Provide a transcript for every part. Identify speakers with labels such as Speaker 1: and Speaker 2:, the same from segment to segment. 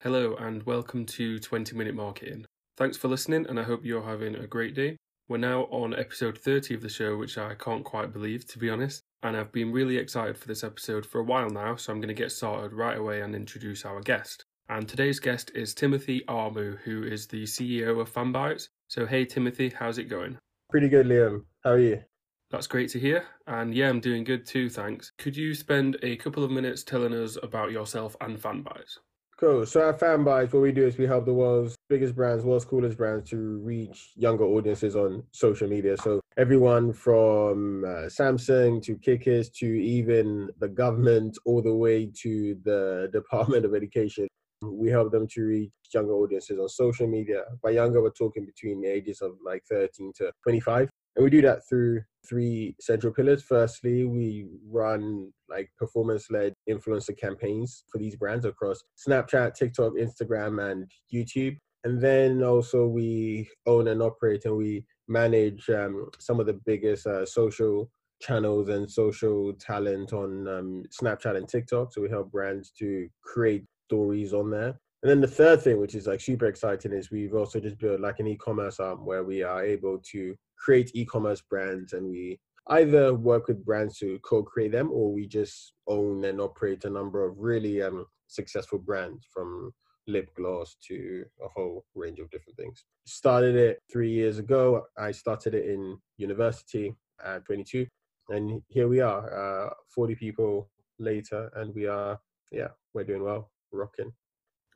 Speaker 1: Hello, and welcome to 20 Minute Marketing. Thanks for listening, and I hope you're having a great day. We're now on episode 30 of the show, which I can't quite believe, to be honest. And I've been really excited for this episode for a while now, so I'm going to get started right away and introduce our guest. And today's guest is Timothy Armoo, who is the CEO of Fanbytes. So, hey, Timothy, how's it going?
Speaker 2: Pretty good, Liam. How are you?
Speaker 1: That's great to hear. And yeah, I'm doing good too, thanks. Could you spend a couple of minutes telling us about yourself and Fanbytes?
Speaker 2: Cool. So at Fanbytes, what we do is we help the world's biggest brands, world's coolest brands to reach younger audiences on social media. So everyone from uh, Samsung to Kickers to even the government, all the way to the Department of Education, we help them to reach younger audiences on social media. By younger, we're talking between the ages of like 13 to 25. And we do that through three central pillars. Firstly, we run like performance led influencer campaigns for these brands across Snapchat, TikTok, Instagram, and YouTube. And then also we own and operate and we manage um, some of the biggest uh, social channels and social talent on um, Snapchat and TikTok. So we help brands to create stories on there. And then the third thing, which is like super exciting, is we've also just built like an e-commerce arm where we are able to create e-commerce brands and we either work with brands to co-create them or we just own and operate a number of really um, successful brands from lip gloss to a whole range of different things. Started it three years ago. I started it in university at 22 and here we are, uh, 40 people later and we are, yeah, we're doing well, rocking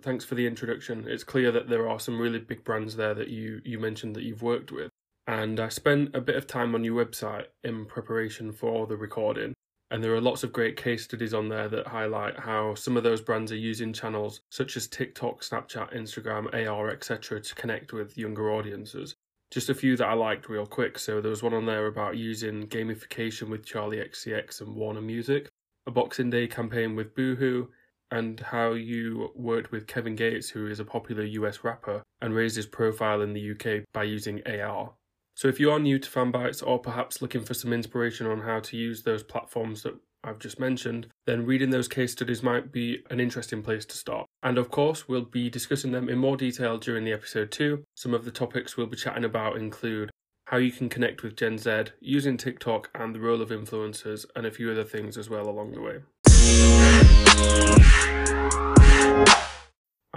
Speaker 1: thanks for the introduction. It's clear that there are some really big brands there that you you mentioned that you've worked with. And I spent a bit of time on your website in preparation for the recording. And there are lots of great case studies on there that highlight how some of those brands are using channels such as TikTok, Snapchat, Instagram, AR, etc. to connect with younger audiences. Just a few that I liked real quick. So there was one on there about using gamification with Charli XCX and Warner Music, a Boxing Day campaign with Boohoo, and how you worked with Kevin Gates, who is a popular US rapper, and raised his profile in the UK by using AR. So if you are new to Fanbytes or perhaps looking for some inspiration on how to use those platforms that I've just mentioned, then reading those case studies might be an interesting place to start. And of course, we'll be discussing them in more detail during the episode too. Some of the topics we'll be chatting about include how you can connect with Gen Z, using TikTok, and the role of influencers, and a few other things as well along the way.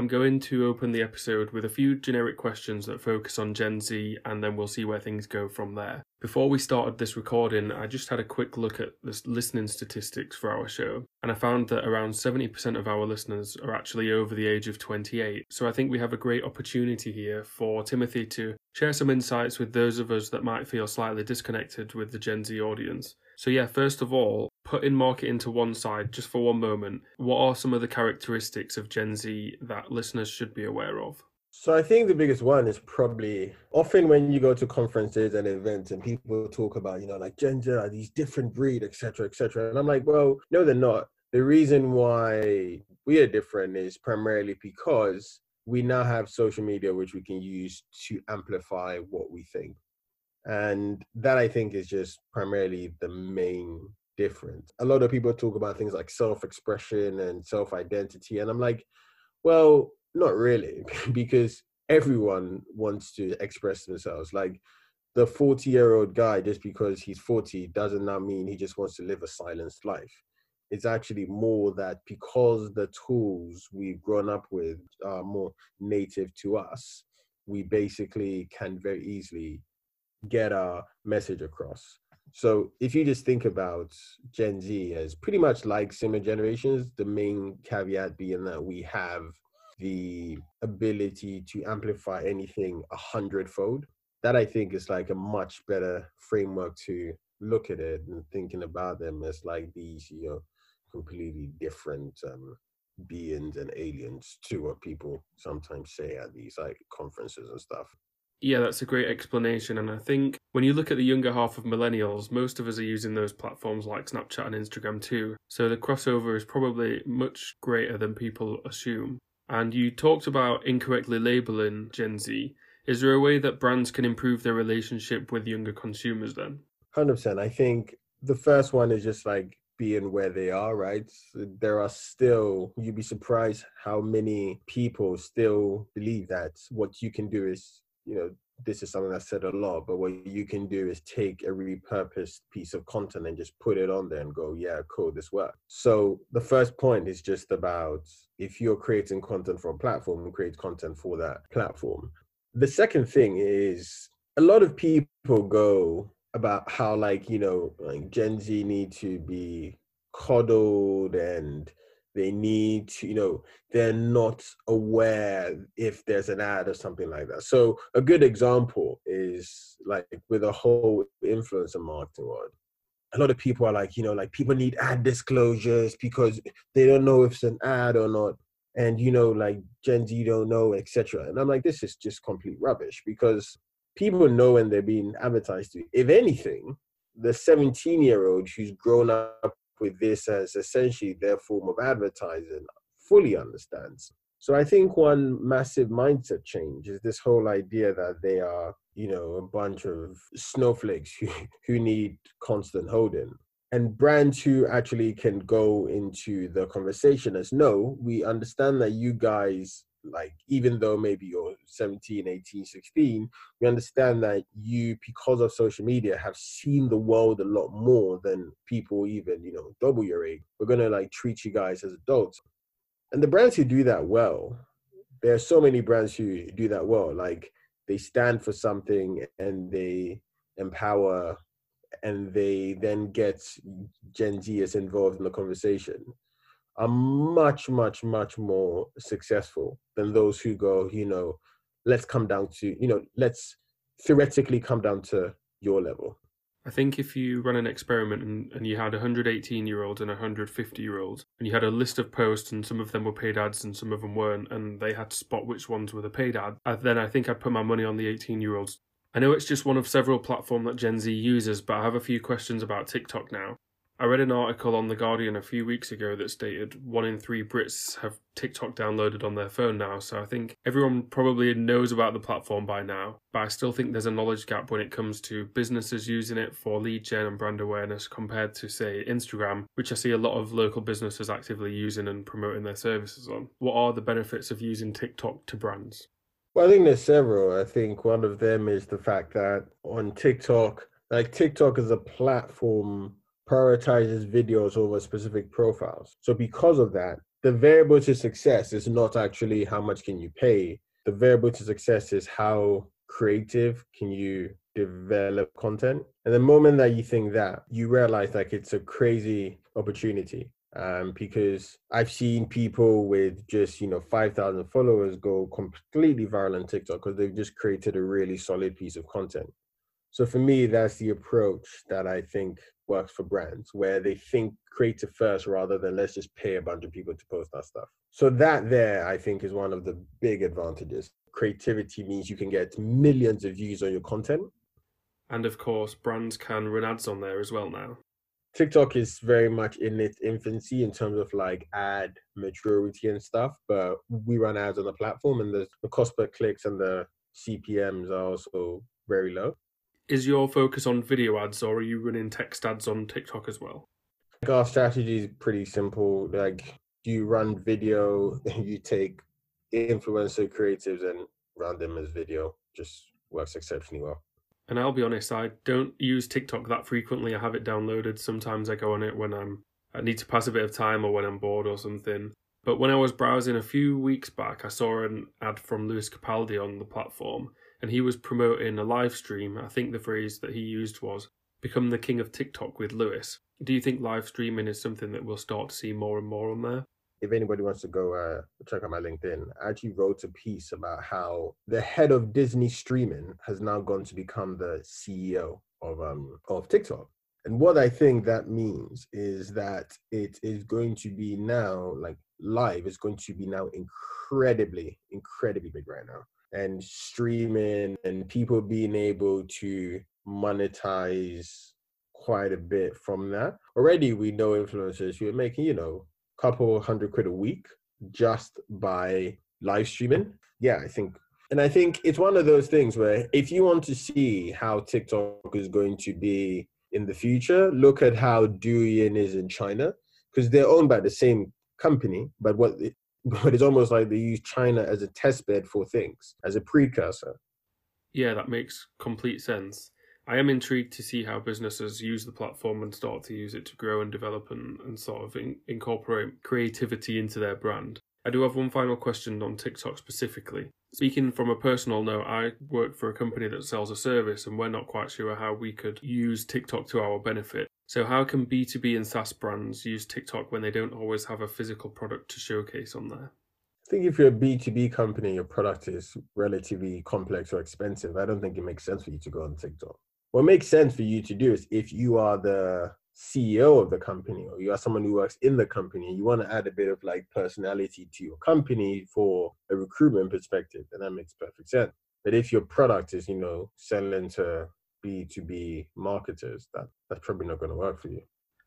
Speaker 1: I'm going to open the episode with a few generic questions that focus on Gen Z and then we'll see where things go from there. Before we started this recording, I just had a quick look at the listening statistics for our show and I found that around 70% of our listeners are actually over the age of 28. So I think we have a great opportunity here for Timothy to share some insights with those of us that might feel slightly disconnected with the Gen Z audience. So, yeah, first of all, putting marketing to one side just for one moment, what are some of the characteristics of Gen Z that listeners should be aware of?
Speaker 2: So I think the biggest one is probably often when you go to conferences and events and people talk about, you know, like Gen Z are these different breed, etc., etc. And I'm like, well, no, they're not. The reason why we are different is primarily because we now have social media which we can use to amplify what we think. And that I think is just primarily the main difference. A lot of people talk about things like self expression and self identity. And I'm like, well, not really, because everyone wants to express themselves. Like the 40 year old guy, just because he's 40, doesn't that mean he just wants to live a silenced life. It's actually more that because the tools we've grown up with are more native to us, we basically can very easily get our message across. So if you just think about Gen Z as pretty much like similar generations, the main caveat being that we have the ability to amplify anything a hundredfold. That I think is like a much better framework to look at it and thinking about them as like these, you know, completely different um, beings and aliens to what people sometimes say at these like conferences and stuff.
Speaker 1: Yeah, that's a great explanation. And I think when you look at the younger half of millennials, most of us are using those platforms like Snapchat and Instagram too. So the crossover is probably much greater than people assume. And you talked about incorrectly labeling Gen Z. Is there a way that brands can improve their relationship with younger consumers then?
Speaker 2: Hundred percent. I think the first one is just like being where they are, right? There are still, you'd be surprised how many people still believe that what you can do is, you know, this is something that's said a lot, but what you can do is take a repurposed piece of content and just put it on there and go, yeah, cool, this works. So the first point is just about if you're creating content for a platform, create content for that platform. The second thing is a lot of people go about how like you know like gen z need to be coddled and they need to you know they're not aware if there's an ad or something like that. So a good example is like with a whole influencer marketing world. A lot of people are like you know like people need ad disclosures because they don't know if it's an ad or not and you know like gen z don't know etc and i'm like this is just complete rubbish because people know when they're being advertised to. If anything, the 17 year old who's grown up with this as essentially their form of advertising fully understands. So I think one massive mindset change is this whole idea that they are, you know, a bunch of snowflakes who, who need constant holding. And brands who actually can go into the conversation as no, we understand that you guys like even though maybe you're 17 18 16 we understand that you because of social media have seen the world a lot more than people even you know double your age. We're gonna like treat you guys as adults. And the brands who do that well there are so many brands who do that well. Like they stand for something and they empower and they then get gen zers involved in the conversation are much, much, much more successful than those who go, you know, let's come down to, you know, let's theoretically come down to your level.
Speaker 1: I think if you run an experiment and, and you had 118 year olds and 150 year olds, and you had a list of posts, and some of them were paid ads and some of them weren't, and they had to spot which ones were the paid ad, then I think I'd put my money on the 18 year olds. I know it's just one of several platforms that Gen Z uses, but I have a few questions about TikTok now. I read an article on The Guardian a few weeks ago that stated one in three Brits have TikTok downloaded on their phone now, so I think everyone probably knows about the platform by now. But I still think there's a knowledge gap when it comes to businesses using it for lead gen and brand awareness compared to, say, Instagram, which I see a lot of local businesses actively using and promoting their services on. What are the benefits of using TikTok to brands?
Speaker 2: Well, I think there's several. I think one of them is the fact that on TikTok, like TikTok is a platform prioritizes videos over specific profiles. So because of that, the variable to success is not actually how much can you pay. The variable to success is how creative can you develop content. And the moment that you think that, you realize like it's a crazy opportunity. Um, because I've seen people with just you know five thousand followers go completely viral on TikTok because they've just created a really solid piece of content. So for me, that's the approach that I think works for brands, where they think creative first rather than let's just pay a bunch of people to post our stuff. So that there, I think, is one of the big advantages. Creativity means you can get millions of views on your content.
Speaker 1: And of course, brands can run ads on there as well now.
Speaker 2: TikTok is very much in its infancy in terms of like ad maturity and stuff, but we run ads on the platform and the, the cost per clicks and the CPMs are also very low
Speaker 1: is your focus on video ads or are you running text ads on TikTok as well?
Speaker 2: Our strategy is pretty simple. Like you run video, you take influencer creatives and run them as video. Just works exceptionally well.
Speaker 1: And I'll be honest, I don't use TikTok that frequently. I have it downloaded. Sometimes I go on it when I'm I need to pass a bit of time or when I'm bored or something. But when I was browsing a few weeks back, I saw an ad from Lewis Capaldi on the platform and he was promoting a live stream. I think the phrase that he used was become the king of TikTok with Lewis. Do you think live streaming is something that we'll start to see more and more on there?
Speaker 2: If anybody wants to go uh, check out my LinkedIn, I actually wrote a piece about how the head of Disney streaming has now gone to become the CEO of um of TikTok. And what I think that means is that it is going to be now like live is going to be now incredibly, incredibly big right now and streaming and people being able to monetize quite a bit from that. Already we know influencers who are making, you know, a couple hundred quid a week just by live streaming. Yeah, I think and I think it's one of those things where if you want to see how TikTok is going to be in the future. Look at how Douyin is in China because they're owned by the same company, but what but it's almost like they use China as a test bed for things, as a precursor.
Speaker 1: Yeah, that makes complete sense. I am intrigued to see how businesses use the platform and start to use it to grow and develop and, and sort of in, incorporate creativity into their brand. I do have one final question on TikTok specifically. Speaking from a personal note, I work for a company that sells a service and we're not quite sure how we could use TikTok to our benefit. So, how can B2B and SaaS brands use TikTok when they don't always have a physical product to showcase on there?
Speaker 2: I think if you're a B2B company, your product is relatively complex or expensive, I don't think it makes sense for you to go on TikTok what makes sense for you to do is if you are the CEO of the company or you are someone who works in the company you want to add a bit of like personality to your company for a recruitment perspective, then that makes perfect sense. But if your product is, you know, selling to B2B marketers, that that's probably not going to work for you.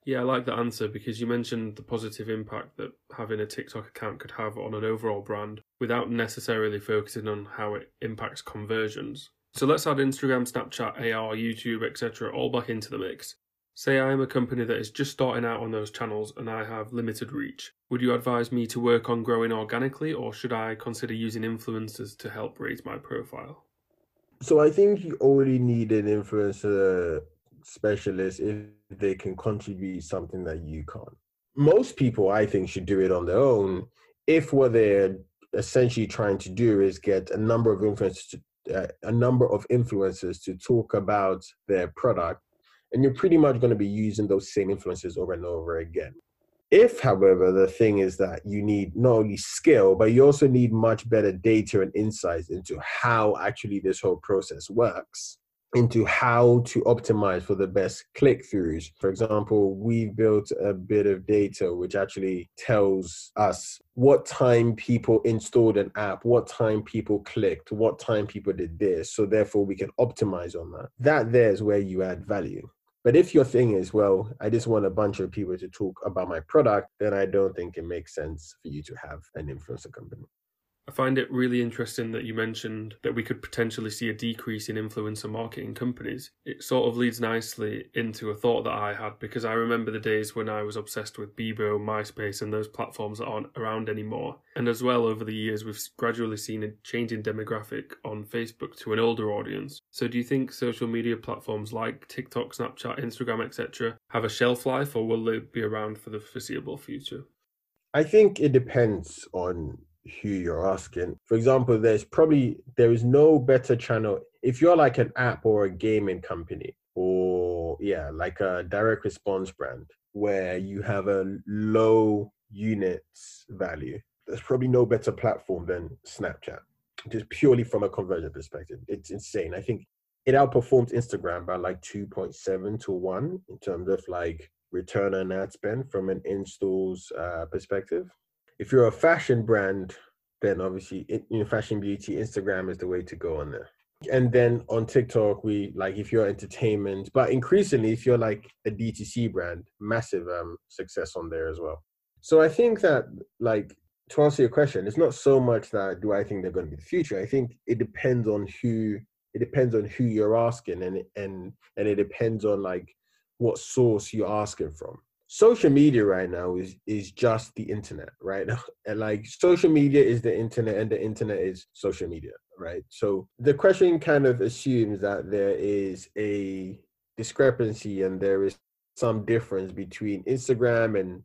Speaker 1: Yeah, I like that answer because you mentioned the positive impact that having a TikTok account could have on an overall brand without necessarily focusing on how it impacts conversions. So let's add Instagram, Snapchat, AR, YouTube, etc. all back into the mix. Say I am a company that is just starting out on those channels and I have limited reach. Would you advise me to work on growing organically or should I consider using influencers to help raise my profile?
Speaker 2: So I think you already need an influencer specialist if they can contribute something that you can't. Most people, I think, should do it on their own if what they're essentially trying to do is get a number of influencers to, uh, a number of influencers to talk about their product, and you're pretty much going to be using those same influencers over and over again. If, however, the thing is that you need not only skill, but you also need much better data and insights into how actually this whole process works, into how to optimize for the best click throughs. For example, we built a bit of data which actually tells us what time people installed an app, what time people clicked, what time people did this. So therefore we can optimize on that. That there is where you add value. But if your thing is, well, I just want a bunch of people to talk about my product, then I don't think it makes sense for you to have an influencer company.
Speaker 1: I find it really interesting that you mentioned that we could potentially see a decrease in influencer marketing companies. It sort of leads nicely into a thought that I had because I remember the days when I was obsessed with Bebo, MySpace, and those platforms that aren't around anymore. And as well, over the years, we've gradually seen a change in demographic on Facebook to an older audience. So, do you think social media platforms like TikTok, Snapchat, Instagram, etc., have a shelf life or will they be around for the foreseeable future?
Speaker 2: I think it depends on who you're asking. For example, there's probably there is no better channel if you're like an app or a gaming company or yeah, like a direct response brand where you have a low units value. There's probably no better platform than Snapchat. Just purely from a conversion perspective. It's insane. I think it outperforms Instagram by like 2.7 to 1 in terms of like return on ad spend from an installs uh, perspective if you're a fashion brand, then obviously in, fashion beauty, Instagram is the way to go on there. And then on TikTok, we like if you're entertainment, but increasingly if you're like a DTC brand, massive um success on there as well. So I think that like to answer your question, it's not so much that do I think they're going to be the future. I think it depends on who it depends on who you're asking and and and it depends on like what source you're asking from social media right now is is just the internet right? And like social media is the internet and the internet is social media right? So the question kind of assumes that there is a discrepancy and there is some difference between instagram and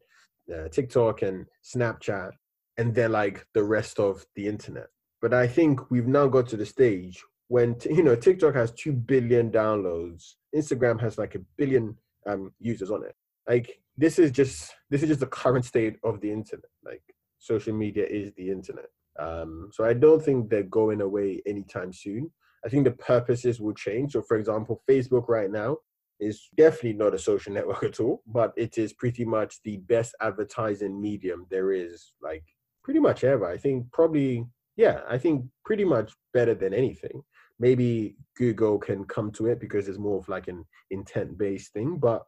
Speaker 2: uh, tiktok and snapchat and then like the rest of the internet. But i think we've now got to the stage when you know tiktok has 2 billion downloads instagram has like a billion um, users on it. Like this is just this is just the current state of the internet. Like social media is the internet. Um, so I don't think they're going away anytime soon. I think the purposes will change. So, for example, Facebook right now is definitely not a social network at all, but it is pretty much the best advertising medium there is, like pretty much ever. I think probably, yeah, I think pretty much better than anything. Maybe Google can come to it because it's more of like an intent based thing, but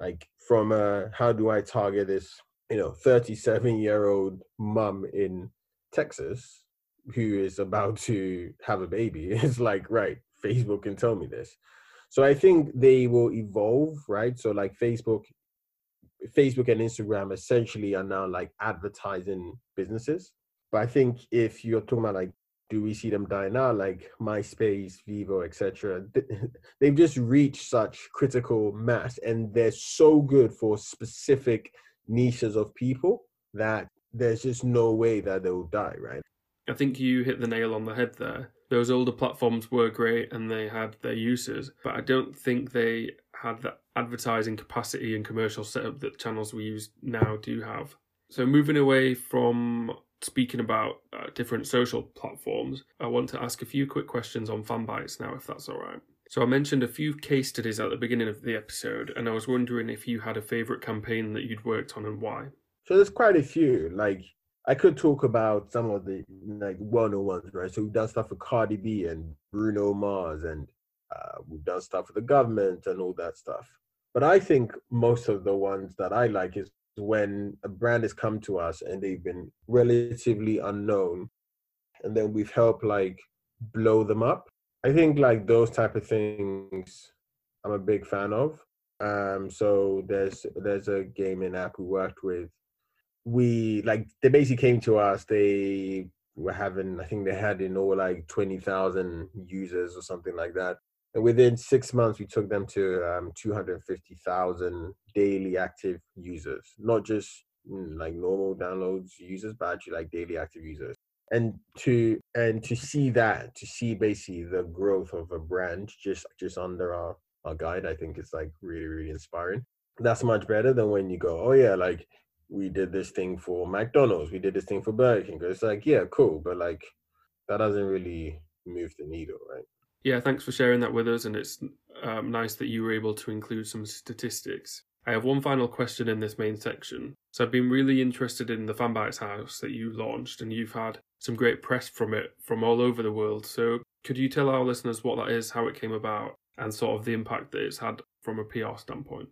Speaker 2: like from uh, how do I target this, you know, 37 year old mum in Texas who is about to have a baby? It's like, right, Facebook can tell me this. So I think they will evolve, right? So like Facebook, Facebook and Instagram essentially are now like advertising businesses. But I think if you're talking about like, do we see them die now? Like MySpace, Bebo, etc. They've just reached such critical mass, and they're so good for specific niches of people that there's just no way that they'll die, right?
Speaker 1: I think you hit the nail on the head there. Those older platforms were great and they had their uses, but I don't think they had the advertising capacity and commercial setup that channels we use now do have. So, moving away from speaking about uh, different social platforms, I want to ask a few quick questions on Fanbytes now, if that's all right. So, I mentioned a few case studies at the beginning of the episode, and I was wondering if you had a favourite campaign that you'd worked on and why.
Speaker 2: So, there's quite a few. Like, I could talk about some of the like well-known ones, right? So we've done stuff for Cardi B and Bruno Mars, and uh, we've done stuff for the government and all that stuff. But I think most of the ones that I like is when a brand has come to us and they've been relatively unknown, and then we've helped like blow them up. I think like those type of things, I'm a big fan of. Um, so there's there's a gaming app we worked with we like they basically came to us they were having i think they had in all like 20000 users or something like that and within six months we took them to um, 250000 daily active users not just mm, like normal downloads users but actually like daily active users and to and to see that to see basically the growth of a brand just just under our, our guide i think it's like really really inspiring that's much better than when you go oh yeah like we did this thing for McDonald's, we did this thing for Burger King. It's like, yeah, cool, but like that doesn't really move the needle, right?
Speaker 1: Yeah, thanks for sharing that with us, and it's um, nice that you were able to include some statistics. I have one final question in this main section. So I've been really interested in the Fanbytes House that you launched, and you've had some great press from it from all over the world. So could you tell our listeners what that is, how it came about, and sort of the impact that it's had from a PR standpoint?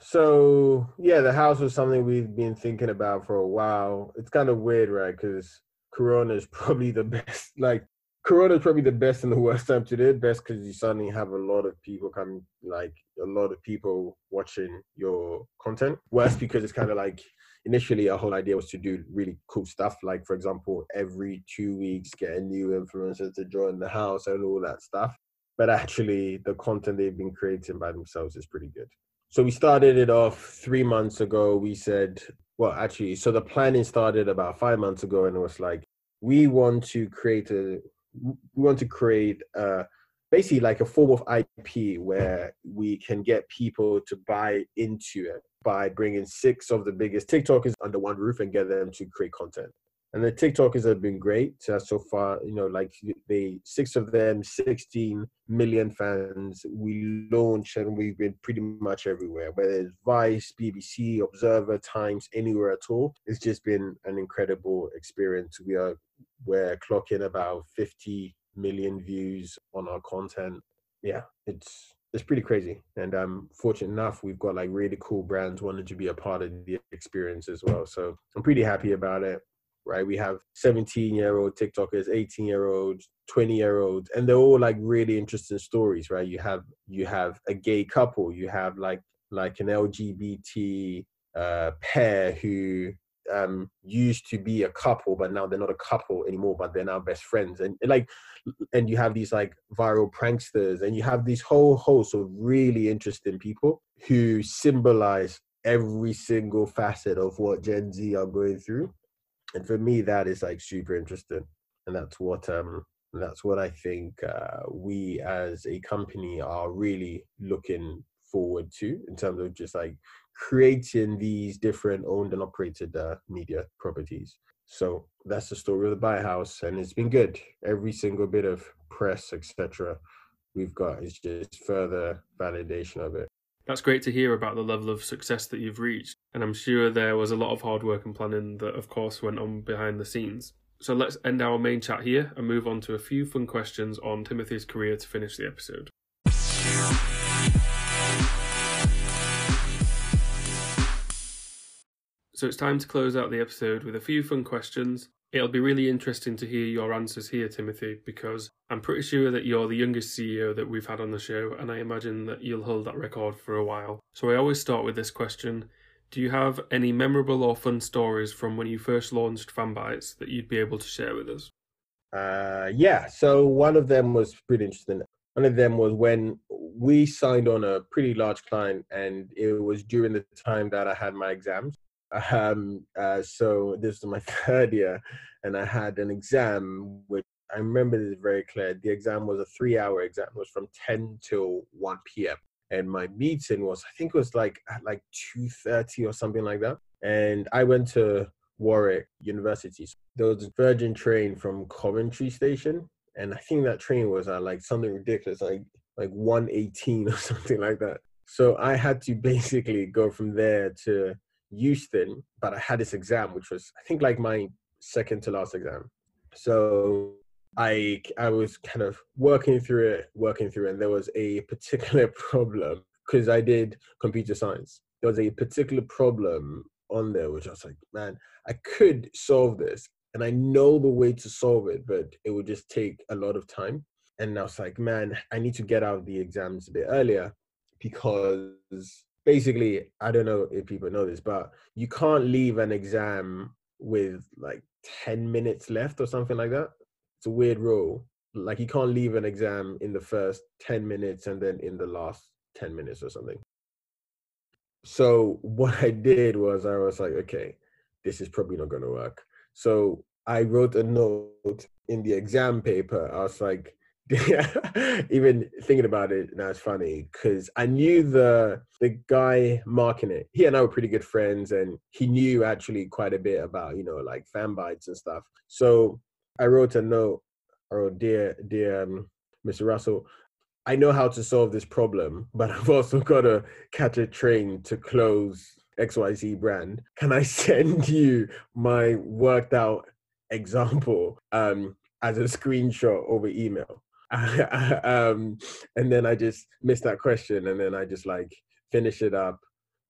Speaker 2: So yeah, the house was something we've been thinking about for a while. It's kind of weird, right? Because Corona is probably the best. Like Corona is probably the best and the worst time to do it. Best because you suddenly have a lot of people coming, like a lot of people watching your content. Worst because it's kind of like initially our whole idea was to do really cool stuff. Like for example, every two weeks get a new influencer to join the house and all that stuff. But actually, the content they've been creating by themselves is pretty good. So we started it off three months ago. We said, well, actually, so the planning started about five months ago, and it was like we want to create a, we want to create a, basically like a form of IP where we can get people to buy into it by bringing six of the biggest TikTokers under one roof and get them to create content and the TikTokers have been great uh, so far. You know, like the six of them, 16 million fans. We launched and we've been pretty much everywhere, whether it's Vice, BBC, Observer, Times, anywhere at all. It's just been an incredible experience. We are we're clocking about 50 million views on our content. Yeah, it's it's pretty crazy. And I'm fortunate enough we've got like really cool brands wanting to be a part of the experience as well. So I'm pretty happy about it right? We have 17 year old TikTokers, 18 year olds, 20 year olds, and they're all like really interesting stories, right? You have you have a gay couple, you have like like an LGBT uh, pair who um, used to be a couple, but now they're not a couple anymore, but they're now best friends, and, and like and you have these like viral pranksters, and you have this whole host of really interesting people who symbolize every single facet of what Gen Z are going through. And for me that is like super interesting. And that's what um that's what i think uh, we as a company are really looking forward to in terms of just like creating these different owned and operated uh, media properties so that's the story of the buy house and it's been good every single bit of press etc we've got is just further validation of it
Speaker 1: that's great to hear about the level of success that you've reached, and I'm sure there was a lot of hard work and planning that, of course, went on behind the scenes. So let's end our main chat here and move on to a few fun questions on Timothy's career to finish the episode. So it's time to close out the episode with a few fun questions. It'll be really interesting to hear your answers here, Timothy, because I'm pretty sure that you're the youngest CEO that we've had on the show, and I imagine that you'll hold that record for a while. So I always start with this question Do you have any memorable or fun stories from when you first launched Fanbytes that you'd be able to share with us?
Speaker 2: Uh, yeah, so one of them was pretty interesting. One of them was when we signed on a pretty large client, and it was during the time that I had my exams. Um, uh, so this was my third year, and I had an exam which I remember this very clear. The exam was a three-hour exam. It was from 10 till 1 p.m. And my meeting was, I think it was like at like 2.30 or something like that. And I went to Warwick University. There was a Virgin train from Coventry Station. And I think that train was at like something ridiculous, like like 118 or something like that. So I had to basically go from there to Euston, but I had this exam, which was I think like my second to last exam. So I I was kind of working through it, working through it, and there was a particular problem because I did computer science. There was a particular problem on there which I was like, man, I could solve this, and I know the way to solve it, but it would just take a lot of time. And I was like, man, I need to get out of the exams a bit earlier because basically, I don't know if people know this, but you can't leave an exam with like 10 minutes left or something like that. It's a weird rule. Like you can't leave an exam in the first 10 minutes and then in the last 10 minutes or something. So what I did was I was like, okay, this is probably not going to work. So I wrote a note in the exam paper. I was like, even thinking about it now it's funny because I knew the the guy marking it. He and I were pretty good friends, and he knew actually quite a bit about you know like Fanbytes and stuff. So I wrote a note. I wrote, dear dear um, Mr. Russell, I know how to solve this problem, but I've also got to catch a train to close XYZ brand. Can I send you my worked out example um, as a screenshot over email? um, and then I just missed that question, and then I just like finished it up,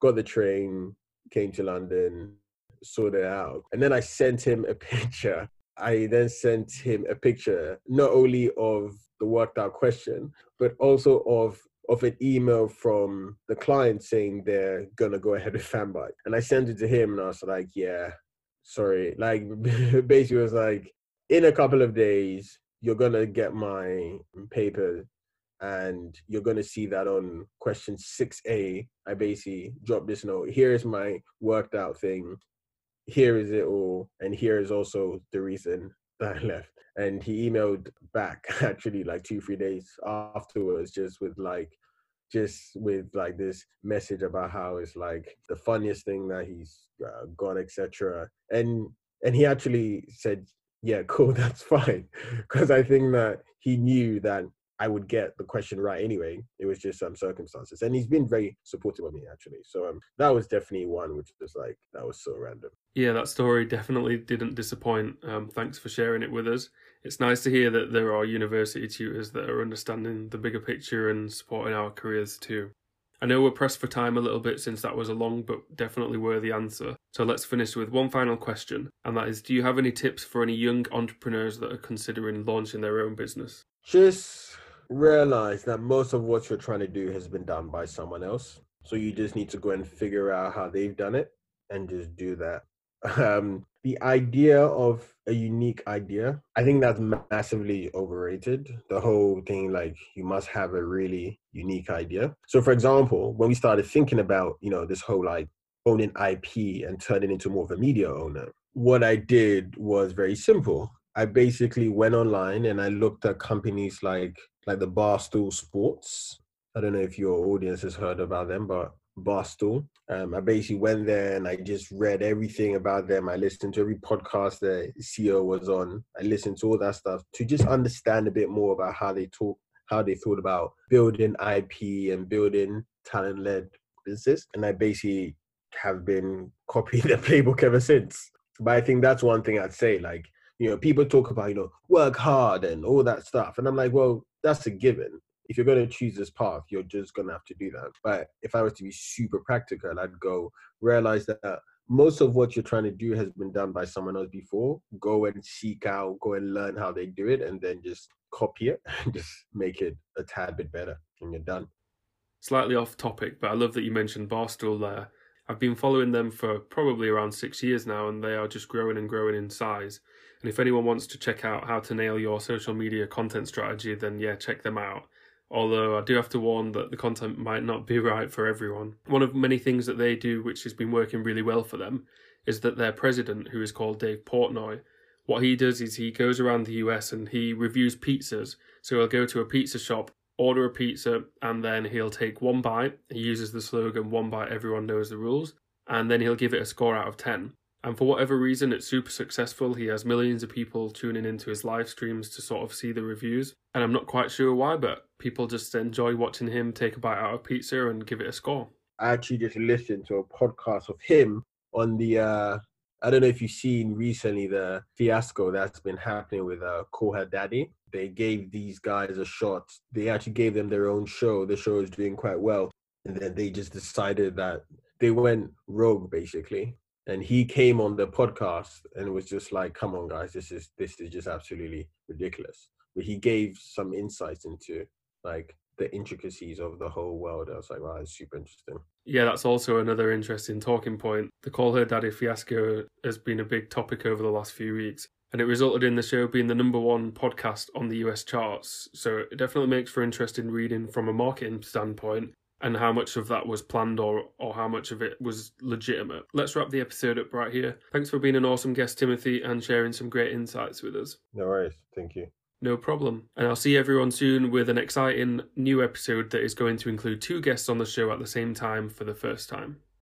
Speaker 2: got the train, came to London, sorted it out, and then I sent him a picture. I then sent him a picture not only of the worked out question, but also of of an email from the client saying they're gonna go ahead with Fanbyte. And I sent it to him and I was like, yeah, sorry. Like basically was like, in a couple of days, you're gonna get my paper and you're gonna see that on question 6a i basically drop this note here is my worked out thing. Here is it all and here is also the reason that i left. And he emailed back actually like two three days afterwards just with like just with like this message about how it's like the funniest thing that he's uh, got etc and and he actually said yeah, cool, that's fine. Because I think that he knew that I would get the question right anyway. It was just some circumstances. And he's been very supportive of me actually. So um, that was definitely one which was like, that was so random.
Speaker 1: Yeah, that story definitely didn't disappoint. Um, thanks for sharing it with us. It's nice to hear that there are university tutors that are understanding the bigger picture and supporting our careers too. I know we're pressed for time a little bit since that was a long but definitely worthy answer. So let's finish with one final question, and that is Do you have any tips for any young entrepreneurs that are considering launching their own business?
Speaker 2: Just realize that most of what you're trying to do has been done by someone else. So you just need to go and figure out how they've done it and just do that. Um, the idea of a unique idea, I think that's massively overrated. The whole thing, like, you must have a really unique idea. So, for example, when we started thinking about, you know, this whole like owning IP and turning into more of a media owner, what I did was very simple. I basically went online and I looked at companies like like the Barstool Sports. I don't know if your audience has heard about them, but Barstool. Um, I basically went there and I just read everything about them. I listened to every podcast the CEO was on. I listened to all that stuff to just understand a bit more about how they talk, how they thought about building IP and building talent-led business. And I basically have been copying the playbook ever since. But I think that's one thing I'd say. Like, you know, people talk about, you know, work hard and all that stuff. And I'm like, well, that's a given if you're going to choose this path, you're just going to have to do that. But if I was to be super practical, I'd go realize that most of what you're trying to do has been done by someone else before. Go and seek out, go and learn how they do it, and then just copy it and just make it a tad bit better, and you're done.
Speaker 1: Slightly off topic, but I love that you mentioned Barstool there. I've been following them for probably around six years now, and they are just growing and growing in size. And if anyone wants to check out how to nail your social media content strategy, then yeah, check them out. Although I do have to warn that the content might not be right for everyone. One of many things that they do, which has been working really well for them, is that their president, who is called Dave Portnoy, what he does is he goes around the US and he reviews pizzas. So he'll go to a pizza shop, order a pizza, and then he'll take one bite. He uses the slogan, one bite, everyone knows the rules. And then he'll give it a score out of 10. And for whatever reason, it's super successful. He has millions of people tuning into his live streams to sort of see the reviews. And I'm not quite sure why, but people just enjoy watching him take a bite out of pizza and give it a score.
Speaker 2: I actually just listened to a podcast of him on the uh I don't know if you've seen recently the fiasco that's been happening with uh Her Daddy. They gave these guys a shot. They actually gave them their own show. The show is doing quite well. And then they just decided that they went rogue basically and he came on the podcast and was just like come on guys this is this is just absolutely ridiculous. But he gave some insights into like the intricacies of the whole world. I was like wow it's super interesting.
Speaker 1: Yeah that's also another interesting talking point. The call her daddy fiasco has been a big topic over the last few weeks and it resulted in the show being the number one podcast on the us charts. So it definitely makes for interesting reading from a marketing standpoint and how much of that was planned or or how much of it was legitimate. Let's wrap the episode up right here. Thanks for being an awesome guest, Timothy, and sharing some great insights with us.
Speaker 2: No worries. Thank you.
Speaker 1: No problem. And I'll see everyone soon with an exciting new episode that is going to include two guests on the show at the same time for the first time.